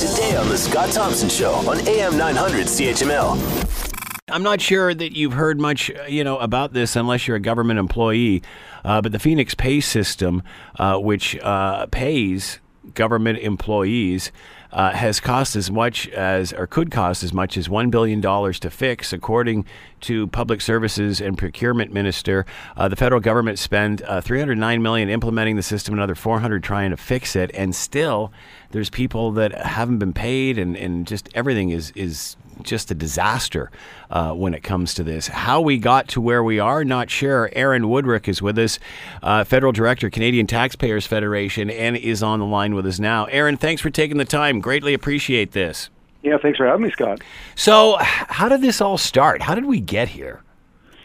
today on The Scott Thompson Show on AM 900 CHML. I'm not sure that you've heard much, uh, you know, about this unless you're a government employee. Uh, but the Phoenix Pay System, uh, which uh, pays government employees, uh, has cost as much as, or could cost as much as $1 billion to fix, according to Public Services and Procurement Minister. Uh, the federal government spent uh, 309 million implementing the system, another 400 trying to fix it, and still there's people that haven't been paid, and, and just everything is is just a disaster uh, when it comes to this. How we got to where we are, not sure. Aaron Wudrick is with us, uh, Federal Director, Canadian Taxpayers Federation, and is on the line with us now. Aaron, thanks for taking the time. Greatly appreciate this. Yeah, thanks for having me, Scott. So, how did this all start? How did we get here?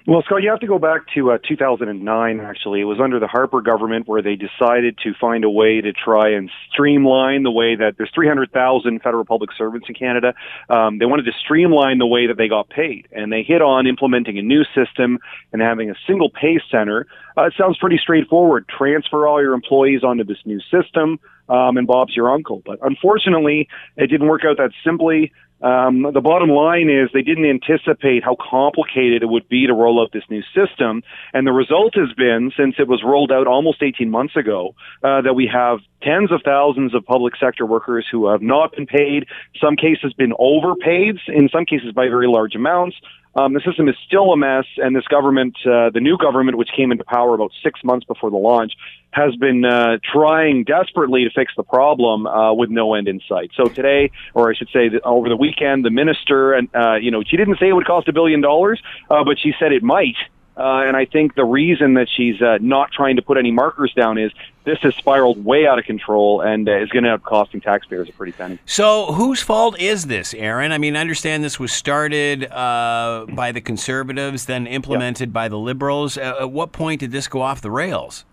Well, Scott, you have to go back to uh, 2009, actually. It was under the Harper government where they decided to find a way to try and streamline the way that there's 300,000 federal public servants in Canada. Um, they wanted to streamline the way that they got paid. And they hit on implementing a new system and having a single pay center. Uh, it sounds pretty straightforward. Transfer all your employees onto this new system, um, and Bob's your uncle. But unfortunately, it didn't work out that simply. Um, the bottom line is they didn't anticipate how complicated it would be to roll out this new system. And the result has been, since it was rolled out almost 18 months ago, uh, that we have tens of thousands of public sector workers who have not been paid, some cases been overpaid, in some cases by very large amounts. Um, the system is still a mess, and this government, uh, the new government, which came into power about six months before the launch, has been uh, trying desperately to fix the problem uh, with no end in sight. So today, or I should say, over the weekend, the minister, and uh, you know, she didn't say it would cost a billion dollars, uh, but she said it might. Uh, and I think the reason that she's uh, not trying to put any markers down is this has spiraled way out of control and uh, is going to end up costing taxpayers a pretty penny. So, whose fault is this, Aaron? I mean, I understand this was started uh, by the Conservatives, then implemented by the Liberals. Uh, at what point did this go off the rails?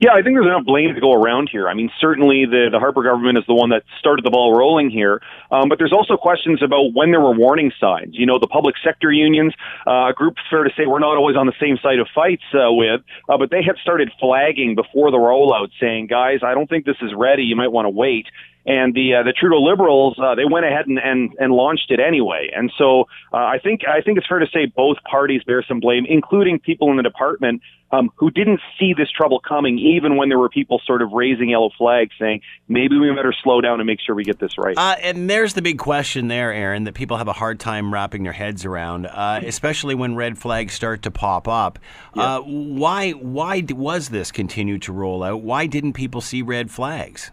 Yeah, I think there's enough blame to go around here. I mean, certainly the, the Harper government is the one that started the ball rolling here, um, but there's also questions about when there were warning signs. You know, the public sector unions, uh, a group fair to say we're not always on the same side of fights uh, with, uh, but they had started flagging before the rollout, saying, "Guys, I don't think this is ready. You might want to wait." And the uh, the Trudeau Liberals uh, they went ahead and, and, and launched it anyway. And so uh, I think I think it's fair to say both parties bear some blame, including people in the department um, who didn't see this trouble coming, even when there were people sort of raising yellow flags, saying maybe we better slow down and make sure we get this right. Uh, and there's the big question there, Aaron, that people have a hard time wrapping their heads around, uh, especially when red flags start to pop up. Yeah. Uh, why why was this continue to roll out? Why didn't people see red flags?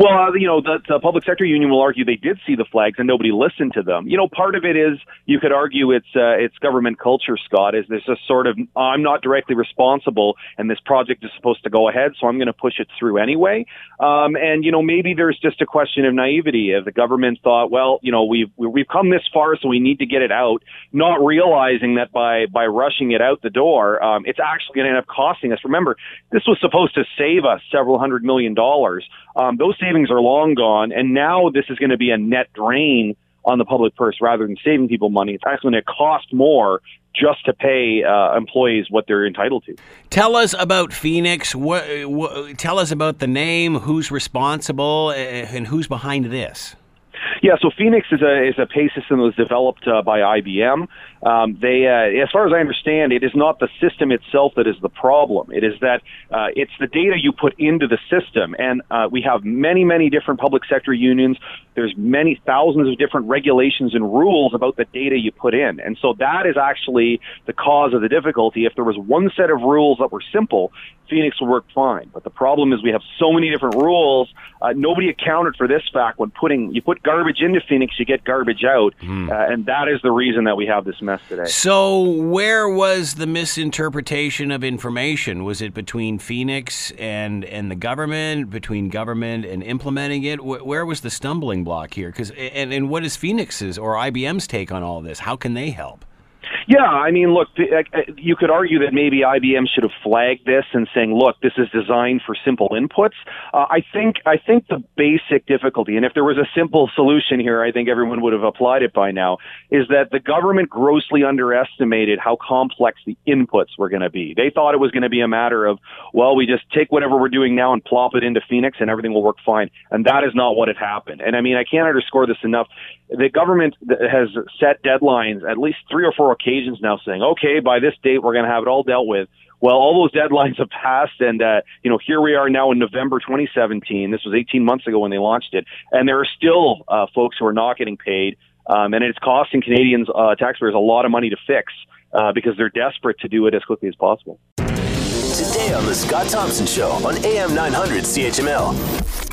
Well, uh, you know, the, the public sector union will argue they did see the flags and nobody listened to them. You know, part of it is you could argue it's uh, it's government culture, Scott. Is this a sort of I'm not directly responsible and this project is supposed to go ahead, so I'm going to push it through anyway. Um, and you know, maybe there's just a question of naivety. If the government thought, well, you know, we've we've come this far, so we need to get it out, not realizing that by by rushing it out the door, um, it's actually going to end up costing us. Remember, this was supposed to save us several hundred million dollars. Um, those savings are long gone, and now this is going to be a net drain on the public purse rather than saving people money. It's actually going to cost more just to pay uh, employees what they're entitled to. Tell us about Phoenix. What, what, tell us about the name, who's responsible, and who's behind this. Yeah, so Phoenix is a is a pay system that was developed uh, by IBM. Um, they, uh, as far as I understand, it is not the system itself that is the problem. It is that uh, it's the data you put into the system, and uh, we have many, many different public sector unions. There's many thousands of different regulations and rules about the data you put in, and so that is actually the cause of the difficulty. If there was one set of rules that were simple, Phoenix would work fine. But the problem is we have so many different rules. Uh, nobody accounted for this fact when putting you put garbage into Phoenix, you get garbage out, mm. uh, and that is the reason that we have this mess today. So, where was the misinterpretation of information? Was it between Phoenix and and the government, between government and implementing it? Where was the stumbling block here? Because and and what is Phoenix's or IBM's take on all this? How can they help? Yeah, I mean, look, you could argue that maybe IBM should have flagged this and saying, "Look, this is designed for simple inputs." Uh, I think I think the basic difficulty, and if there was a simple solution here, I think everyone would have applied it by now, is that the government grossly underestimated how complex the inputs were going to be. They thought it was going to be a matter of, well, we just take whatever we're doing now and plop it into Phoenix, and everything will work fine. And that is not what had happened. And I mean, I can't underscore this enough. The government has set deadlines at least three or four occasions occasions now saying, okay, by this date, we're going to have it all dealt with. Well, all those deadlines have passed, and uh, you know here we are now in November 2017. This was 18 months ago when they launched it, and there are still uh, folks who are not getting paid, um, and it's costing Canadians uh, taxpayers a lot of money to fix uh, because they're desperate to do it as quickly as possible. Today on the Scott Thompson Show on AM 900 CHML.